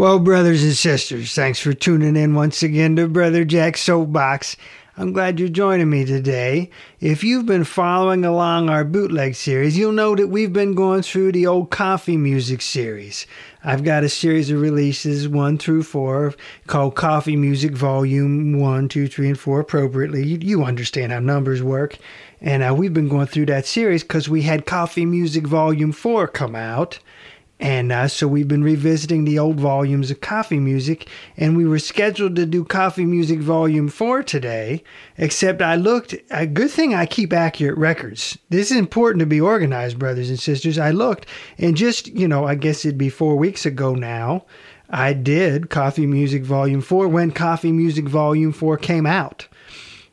Well, brothers and sisters, thanks for tuning in once again to Brother Jack's Soapbox. I'm glad you're joining me today. If you've been following along our bootleg series, you'll know that we've been going through the old coffee music series. I've got a series of releases, one through four, called Coffee Music Volume 1, 2, 3, and 4, appropriately. You, you understand how numbers work. And uh, we've been going through that series because we had Coffee Music Volume 4 come out. And uh, so we've been revisiting the old volumes of coffee music, and we were scheduled to do coffee music volume four today. Except I looked, a good thing I keep accurate records. This is important to be organized, brothers and sisters. I looked, and just, you know, I guess it'd be four weeks ago now, I did coffee music volume four when coffee music volume four came out.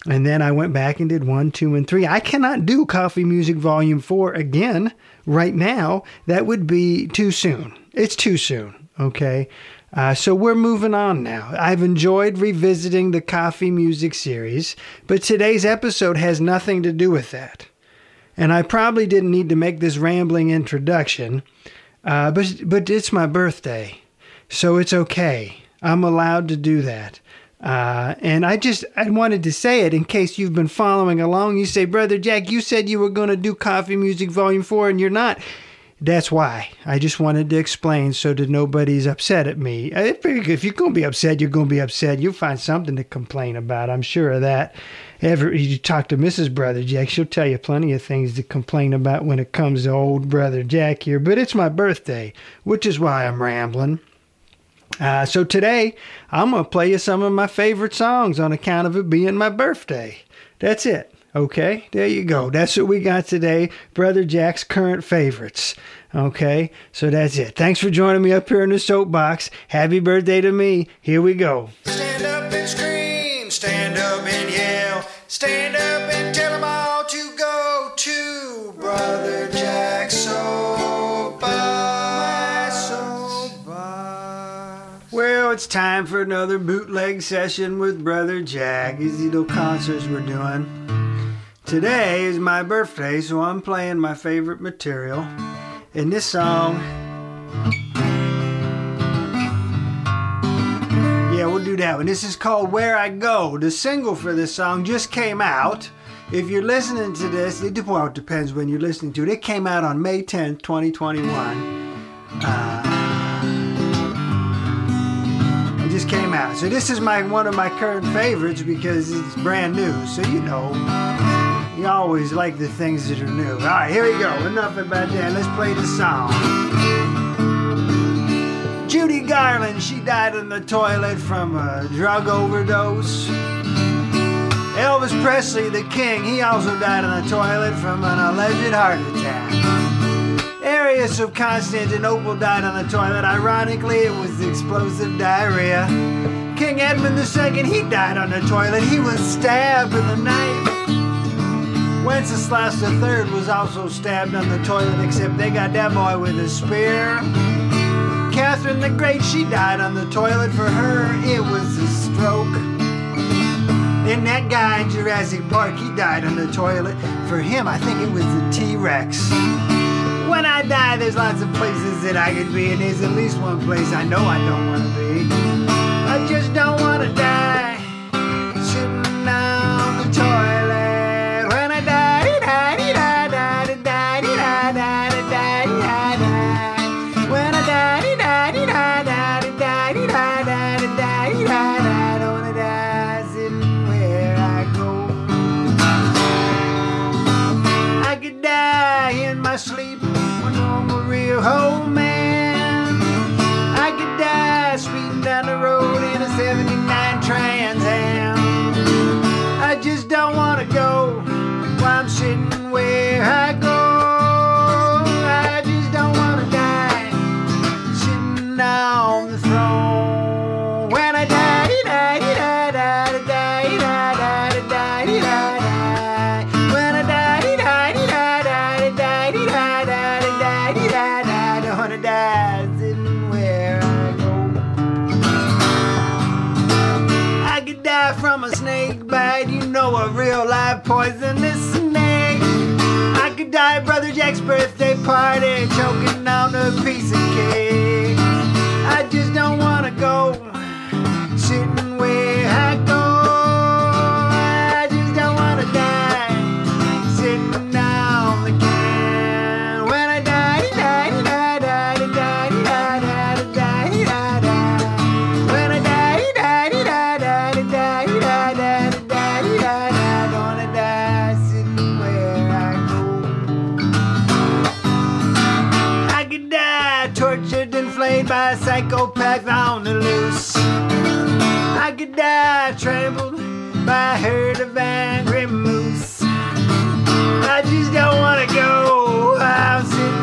And then I went back and did one, two, and three. I cannot do Coffee Music Volume 4 again right now. That would be too soon. It's too soon, okay? Uh, so we're moving on now. I've enjoyed revisiting the Coffee Music series, but today's episode has nothing to do with that. And I probably didn't need to make this rambling introduction, uh, but, but it's my birthday, so it's okay. I'm allowed to do that. Uh, and I just I wanted to say it in case you've been following along. You say, Brother Jack, you said you were going to do Coffee Music Volume 4 and you're not. That's why. I just wanted to explain so that nobody's upset at me. If you're going to be upset, you're going to be upset. You'll find something to complain about. I'm sure of that. Ever you talk to Mrs. Brother Jack, she'll tell you plenty of things to complain about when it comes to old Brother Jack here. But it's my birthday, which is why I'm rambling. Uh, so today, I'm going to play you some of my favorite songs on account of it being my birthday. That's it. Okay, there you go. That's what we got today. Brother Jack's current favorites. Okay, so that's it. Thanks for joining me up here in the soapbox. Happy birthday to me. Here we go. Stand up and scream, stand up and yell, stand up it's time for another bootleg session with Brother Jack. These little concerts we're doing. Today is my birthday, so I'm playing my favorite material. And this song. Yeah, we'll do that one. This is called Where I Go. The single for this song just came out. If you're listening to this, it, well, it depends when you're listening to it. It came out on May 10th, 2021. Uh, just came out. So this is my one of my current favorites because it's brand new. So you know, you always like the things that are new. All right, here we go. Enough about that. Let's play the song. Judy Garland, she died in the toilet from a drug overdose. Elvis Presley, the king, he also died in the toilet from an alleged heart attack. Arius of Constantinople died on the toilet. Ironically, it was explosive diarrhea. King Edmund II, he died on the toilet. He was stabbed with a knife. Wenceslas III was also stabbed on the toilet, except they got that boy with a spear. Catherine the Great, she died on the toilet. For her, it was a stroke. And that guy in Jurassic Park, he died on the toilet. For him, I think it was the T Rex. When I die, there's lots of places that I could be, and there's at least one place I know I don't want to be. I just don't want to die on the throne. When I die, die, die, die, die, die, die, die, die, die. From a snake bite, you know a real live poisonous snake. I could die at Brother Jack's birthday party, choking on a piece of cake just don't wanna go. Psychopaths on the loose. I could die trampled by a herd of angry moose. I just don't wanna go. I'm sitting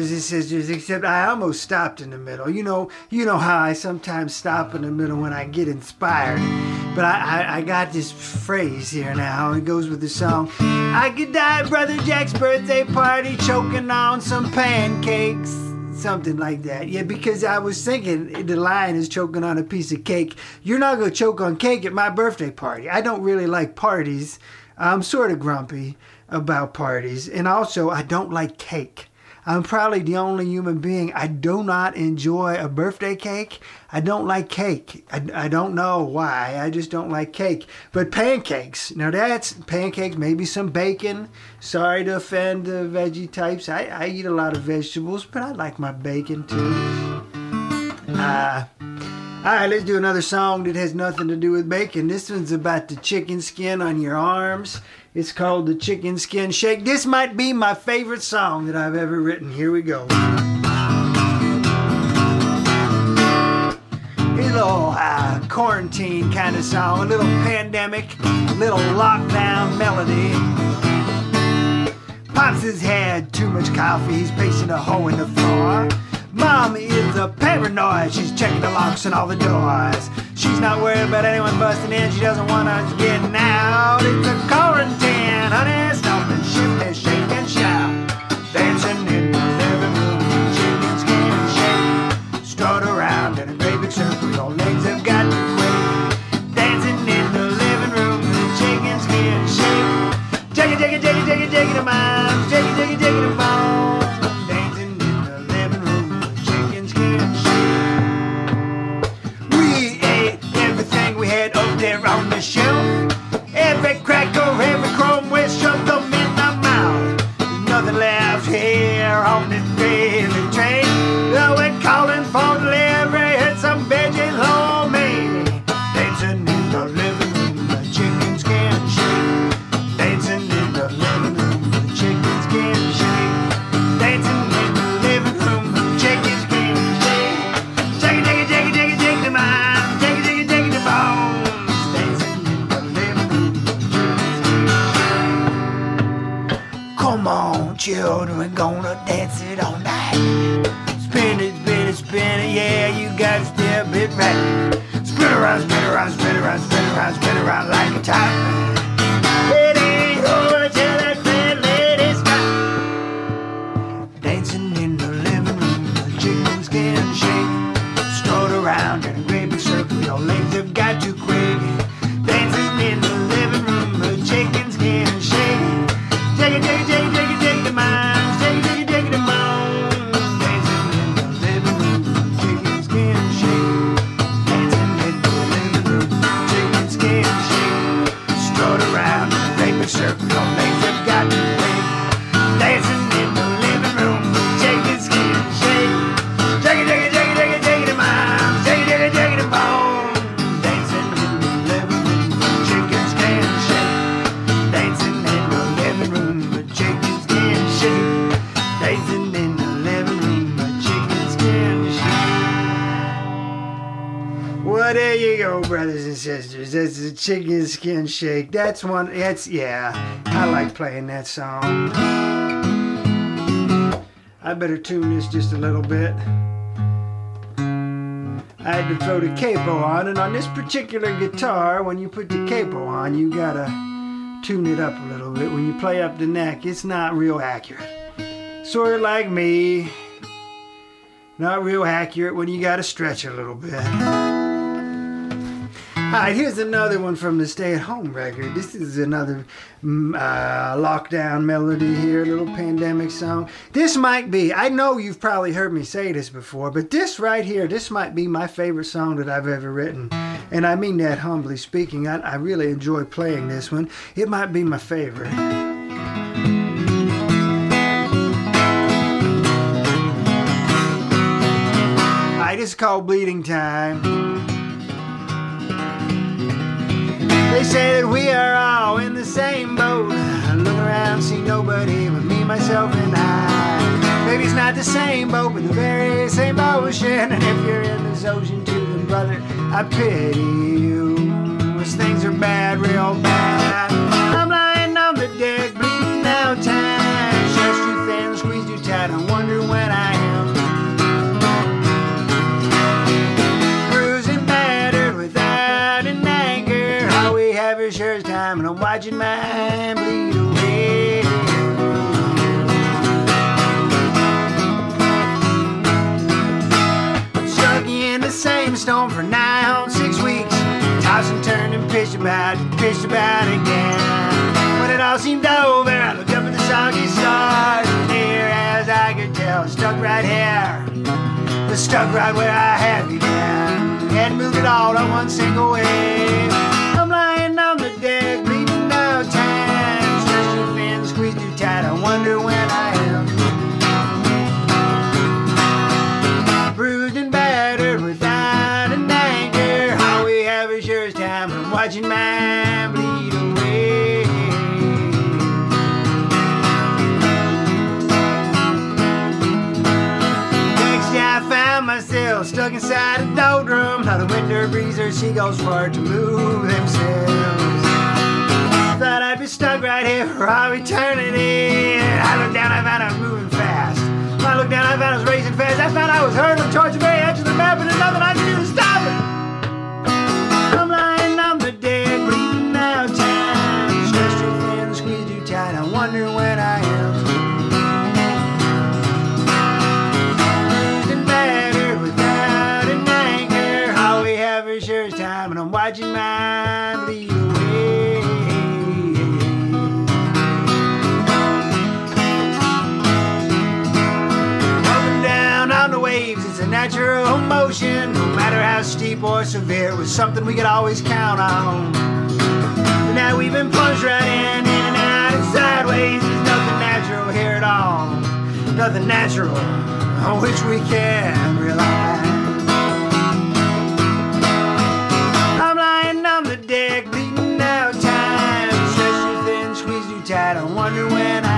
brothers and sisters. Except I almost stopped in the middle. You know, you know how I sometimes stop in the middle when I get inspired. But I, I, I got this phrase here now. It goes with the song. I could die at Brother Jack's birthday party, choking on some pancakes. Something like that. Yeah, because I was thinking the lion is choking on a piece of cake. You're not going to choke on cake at my birthday party. I don't really like parties. I'm sort of grumpy about parties. And also, I don't like cake. I'm probably the only human being I do not enjoy a birthday cake. I don't like cake. I, I don't know why. I just don't like cake. But pancakes, now that's pancakes, maybe some bacon. Sorry to offend the veggie types. I, I eat a lot of vegetables, but I like my bacon too. Uh, all right, let's do another song that has nothing to do with bacon. This one's about the chicken skin on your arms. It's called the Chicken Skin Shake. This might be my favorite song that I've ever written. Here we go. A little uh, quarantine kind of song, a little pandemic, a little lockdown melody. Pops has had too much coffee, he's pacing a hole in the floor. Mom is a paranoid, she's checking the locks on all the doors. Not worried about anyone busting in, she doesn't want us getting out. It's a quarantine, sisters. That's the chicken skin shake. That's one. That's yeah. I like playing that song. I better tune this just a little bit. I had to throw the capo on, and on this particular guitar, when you put the capo on, you gotta tune it up a little bit. When you play up the neck, it's not real accurate. Sort of like me. Not real accurate when you gotta stretch a little bit. All right, here's another one from the Stay at Home record. This is another mm, uh, lockdown melody here, a little pandemic song. This might be, I know you've probably heard me say this before, but this right here, this might be my favorite song that I've ever written. And I mean that humbly speaking. I, I really enjoy playing this one. It might be my favorite. Is called Bleeding Time. They say that we are all in the same boat. I look around, see nobody but me, myself, and I. Maybe it's not the same boat, but the very same ocean. And if you're in this ocean too, then brother, I pity you. Cause things are bad, real bad. Watching bleed away. Stuck in the same storm for nigh on six weeks. Tossed and turned and pitched about and pitched about again. When it all seemed over, I looked up at the soggy stars. Near as I could tell, stuck right here. Stuck right where I had began. Hadn't moved at all on one single wave. Not a winter breeze or seagulls far to move themselves. Thought I'd be stuck right here for all eternity. I looked down, I found I was moving fast. I looked down, I found I was racing fast. I found I was hurtling towards the very edge of the map, and there's nothing I can do time, and I'm watching mine bleed away. Up and down on the waves, it's a natural motion. No matter how steep or severe, it was something we could always count on. But now we've been plunged right in, in and out and sideways. There's nothing natural here at all. Nothing natural on which we can rely. When I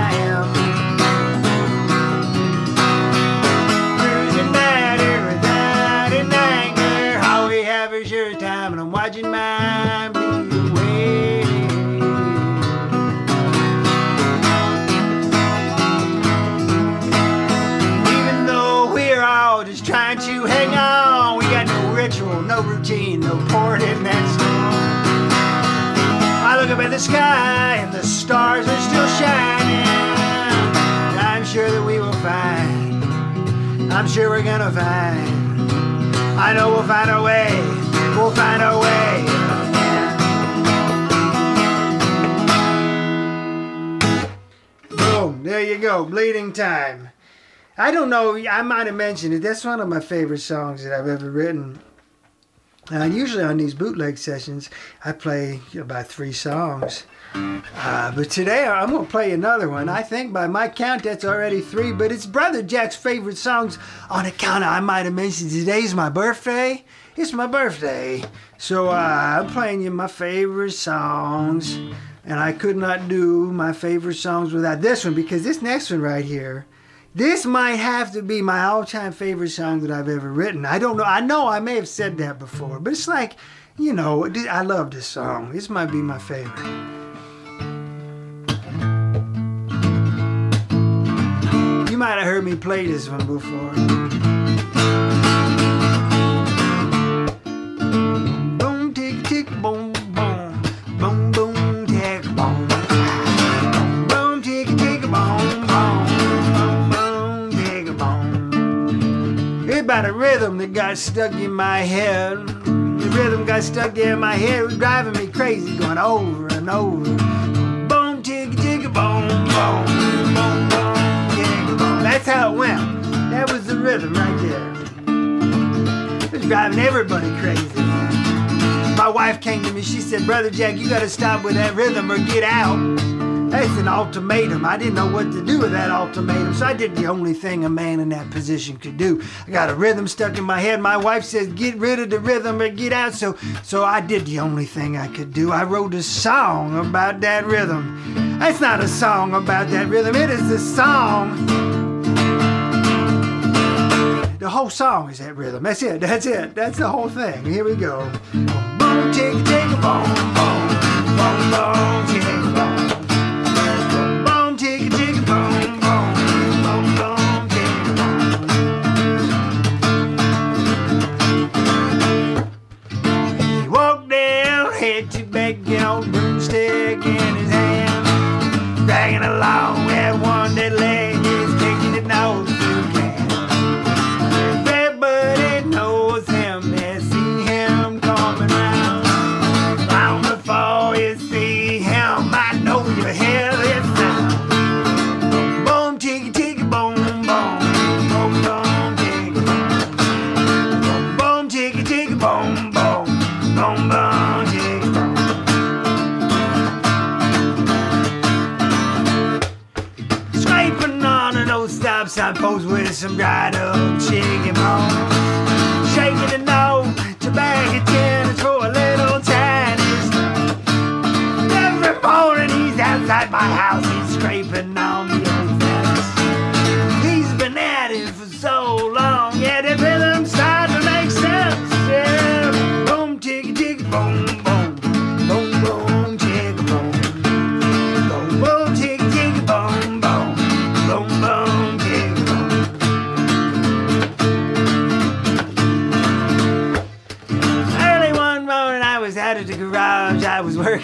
Sure we're gonna find. I know we'll find our way. We'll find our way. Boom, there you go, bleeding time. I don't know, I might have mentioned it. That's one of my favorite songs that I've ever written. Uh, usually on these bootleg sessions, I play about three songs. Uh, but today I'm going to play another one. I think by my count that's already three, but it's Brother Jack's favorite songs on account of, I might have mentioned today's my birthday. It's my birthday. So uh, I'm playing you my favorite songs. And I could not do my favorite songs without this one because this next one right here, this might have to be my all-time favorite song that I've ever written. I don't know. I know I may have said that before, but it's like, you know, I love this song. This might be my favorite. Might have heard me play this one before. Boom, tick, tick, boom, boom, boom, boom, tick, boom. Boom, tick, tick, boom, boom, boom, boom, tick, boom. It's about a rhythm that got stuck in my head. The rhythm got stuck there in my head. It was driving me crazy, going over and over. Rhythm right there. It was driving everybody crazy. My wife came to me. She said, Brother Jack, you got to stop with that rhythm or get out. That's an ultimatum. I didn't know what to do with that ultimatum, so I did the only thing a man in that position could do. I got a rhythm stuck in my head. My wife says, "Get rid of the rhythm or get out." So, so I did the only thing I could do. I wrote a song about that rhythm. That's not a song about that rhythm. It is a song. The whole song is that rhythm. That's it. That's it. That's the whole thing. Here we go. Boom, boom, boom, tick, boom. Boom, some dried up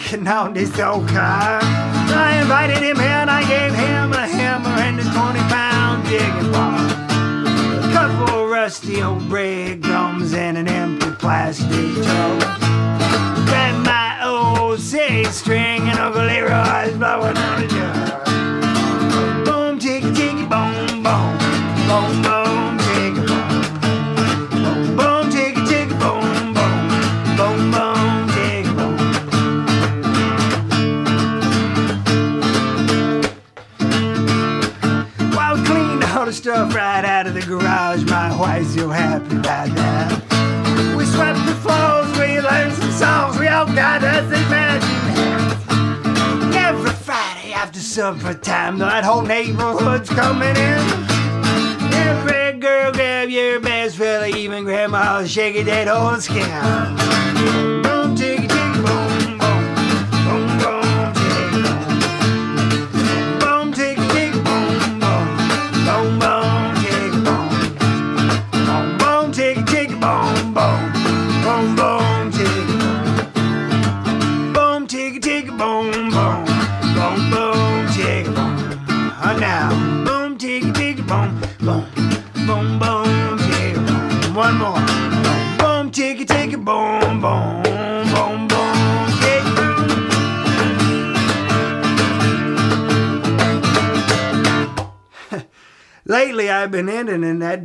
working on this old car. I invited him in. I gave him a hammer and a 20 pound digging bar. A couple rusty old bread drums and an empty plastic toe. Grabbed my old six string and Uncle Leroy's blowing after supper time, that whole neighborhood's coming in. Every girl grab your best fella, even grandma shaking that old skin.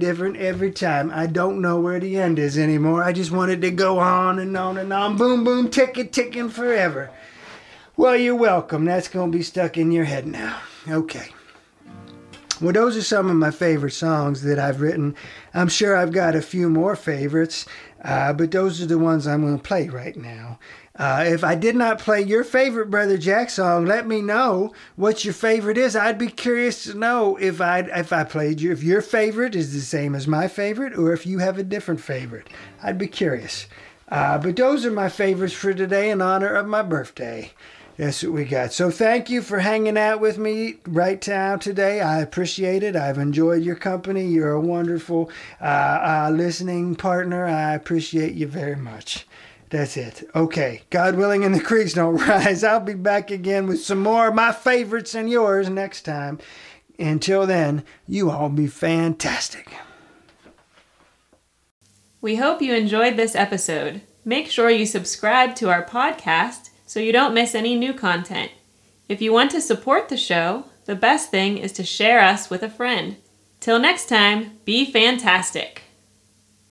Different every time. I don't know where the end is anymore. I just wanted to go on and on and on. Boom, boom, ticket, ticking forever. Well, you're welcome. That's going to be stuck in your head now. Okay. Well, those are some of my favorite songs that I've written. I'm sure I've got a few more favorites, uh, but those are the ones I'm going to play right now. Uh, if I did not play your favorite Brother Jack song, let me know what your favorite is. I'd be curious to know if I if I played your if your favorite is the same as my favorite, or if you have a different favorite. I'd be curious. Uh, but those are my favorites for today in honor of my birthday. That's what we got. So thank you for hanging out with me right now today. I appreciate it. I've enjoyed your company. You're a wonderful uh, uh, listening partner. I appreciate you very much. That's it. Okay. God willing, and the creeks don't rise. I'll be back again with some more of my favorites and yours next time. Until then, you all be fantastic. We hope you enjoyed this episode. Make sure you subscribe to our podcast so you don't miss any new content. If you want to support the show, the best thing is to share us with a friend. Till next time, be fantastic.